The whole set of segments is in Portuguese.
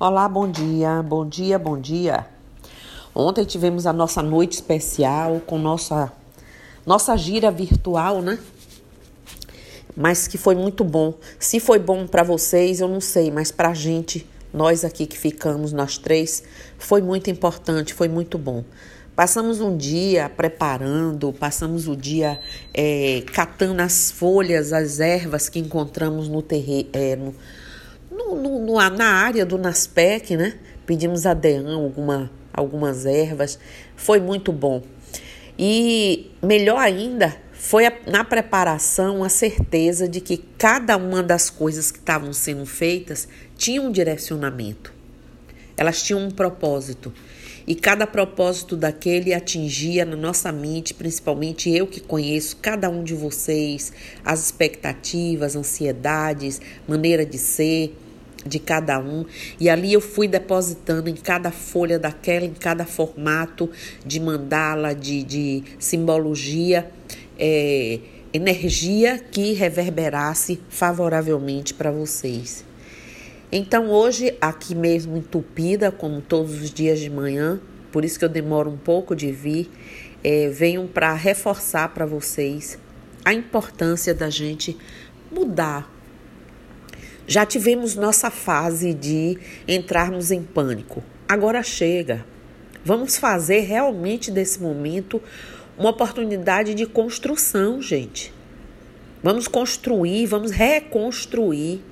Olá, bom dia, bom dia, bom dia. Ontem tivemos a nossa noite especial com nossa nossa gira virtual, né? Mas que foi muito bom. Se foi bom para vocês, eu não sei, mas para a gente, nós aqui que ficamos, nós três, foi muito importante, foi muito bom. Passamos um dia preparando, passamos o dia é, catando as folhas, as ervas que encontramos no terreno. É, no, no, na área do Naspec, né? Pedimos a Dean alguma, algumas ervas. Foi muito bom. E melhor ainda, foi a, na preparação a certeza de que cada uma das coisas que estavam sendo feitas tinha um direcionamento. Elas tinham um propósito. E cada propósito daquele atingia na nossa mente, principalmente eu que conheço cada um de vocês, as expectativas, ansiedades, maneira de ser de cada um, e ali eu fui depositando em cada folha daquela, em cada formato de mandala, de, de simbologia, é, energia que reverberasse favoravelmente para vocês. Então hoje, aqui mesmo entupida, como todos os dias de manhã, por isso que eu demoro um pouco de vir, é, venho para reforçar para vocês a importância da gente mudar já tivemos nossa fase de entrarmos em pânico. Agora chega. Vamos fazer realmente desse momento uma oportunidade de construção, gente. Vamos construir, vamos reconstruir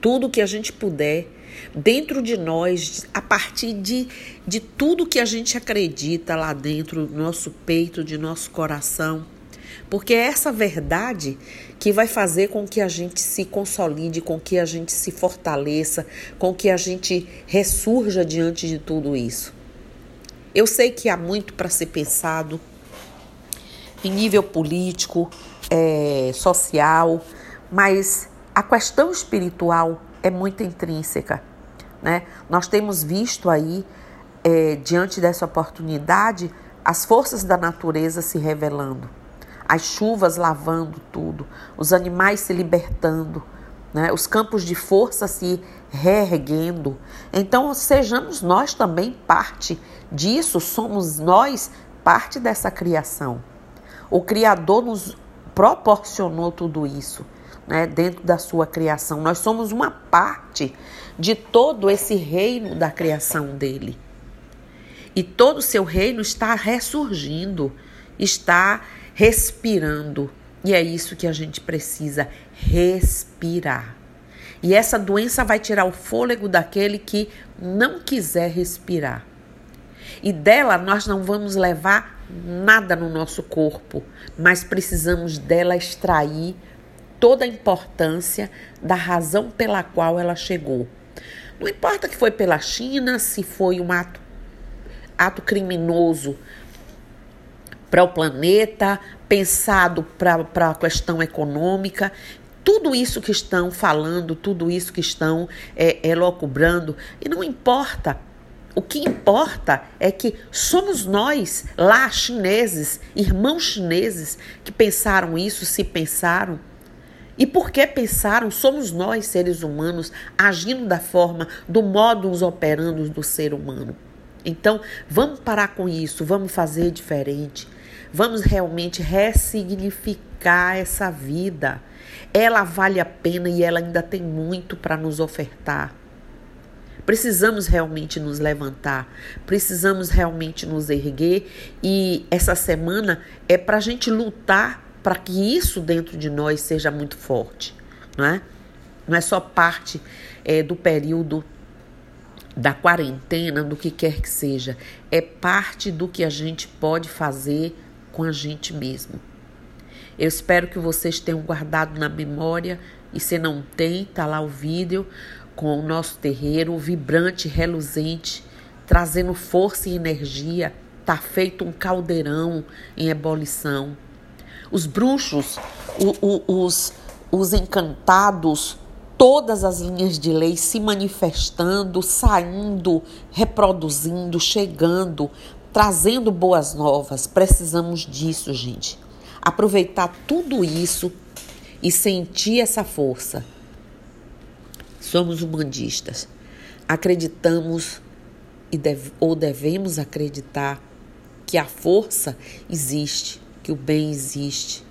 tudo que a gente puder dentro de nós, a partir de, de tudo que a gente acredita lá dentro nosso peito, de nosso coração. Porque é essa verdade que vai fazer com que a gente se consolide, com que a gente se fortaleça, com que a gente ressurja diante de tudo isso. Eu sei que há muito para ser pensado em nível político, é, social, mas a questão espiritual é muito intrínseca. Né? Nós temos visto aí, é, diante dessa oportunidade, as forças da natureza se revelando as chuvas lavando tudo, os animais se libertando, né? os campos de força se reerguendo. Então, sejamos nós também parte disso, somos nós parte dessa criação. O Criador nos proporcionou tudo isso. Né, dentro da sua criação. Nós somos uma parte de todo esse reino da criação dele. E todo o seu reino está ressurgindo, está respirando. E é isso que a gente precisa: respirar. E essa doença vai tirar o fôlego daquele que não quiser respirar. E dela nós não vamos levar nada no nosso corpo, mas precisamos dela extrair toda a importância da razão pela qual ela chegou. Não importa que foi pela China, se foi um ato, ato criminoso para o planeta, pensado para a questão econômica. Tudo isso que estão falando, tudo isso que estão é, elocubrando, e não importa. O que importa é que somos nós, lá chineses, irmãos chineses, que pensaram isso, se pensaram. E por que pensaram? Somos nós, seres humanos, agindo da forma, do modo os operandos do ser humano. Então, vamos parar com isso, vamos fazer diferente. Vamos realmente ressignificar essa vida. Ela vale a pena e ela ainda tem muito para nos ofertar. Precisamos realmente nos levantar, precisamos realmente nos erguer e essa semana é para a gente lutar para que isso dentro de nós seja muito forte, não é? Não é só parte é, do período da quarentena, do que quer que seja, é parte do que a gente pode fazer com a gente mesmo. Eu espero que vocês tenham guardado na memória e se não tem, tá lá o vídeo com o nosso terreiro vibrante, reluzente, trazendo força e energia. Tá feito um caldeirão em ebulição. Os bruxos, o, o, os, os encantados, todas as linhas de lei se manifestando, saindo, reproduzindo, chegando, trazendo boas novas. Precisamos disso, gente. Aproveitar tudo isso e sentir essa força. Somos humanistas. acreditamos e deve, ou devemos acreditar que a força existe, que o bem existe.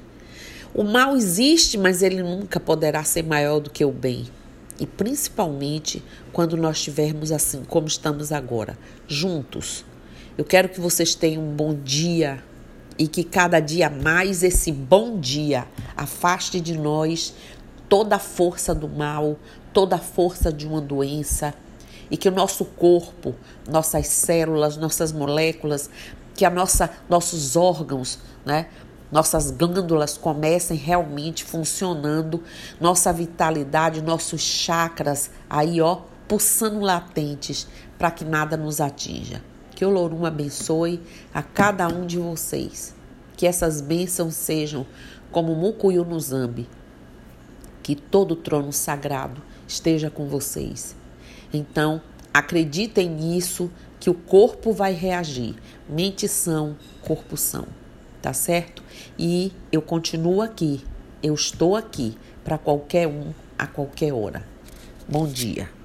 O mal existe, mas ele nunca poderá ser maior do que o bem. E principalmente quando nós estivermos assim como estamos agora, juntos. Eu quero que vocês tenham um bom dia e que cada dia mais esse bom dia afaste de nós toda a força do mal, toda a força de uma doença e que o nosso corpo, nossas células, nossas moléculas, que a nossa, nossos órgãos, né, nossas glândulas comecem realmente funcionando, nossa vitalidade, nossos chakras aí, ó, pulsando latentes para que nada nos atinja. Que o Lorum abençoe a cada um de vocês. Que essas bênçãos sejam como Mucuyu no Zambi. Que todo trono sagrado esteja com vocês. Então, acreditem nisso que o corpo vai reagir. Mente são, corpo são. Tá certo? E eu continuo aqui. Eu estou aqui para qualquer um a qualquer hora. Bom dia.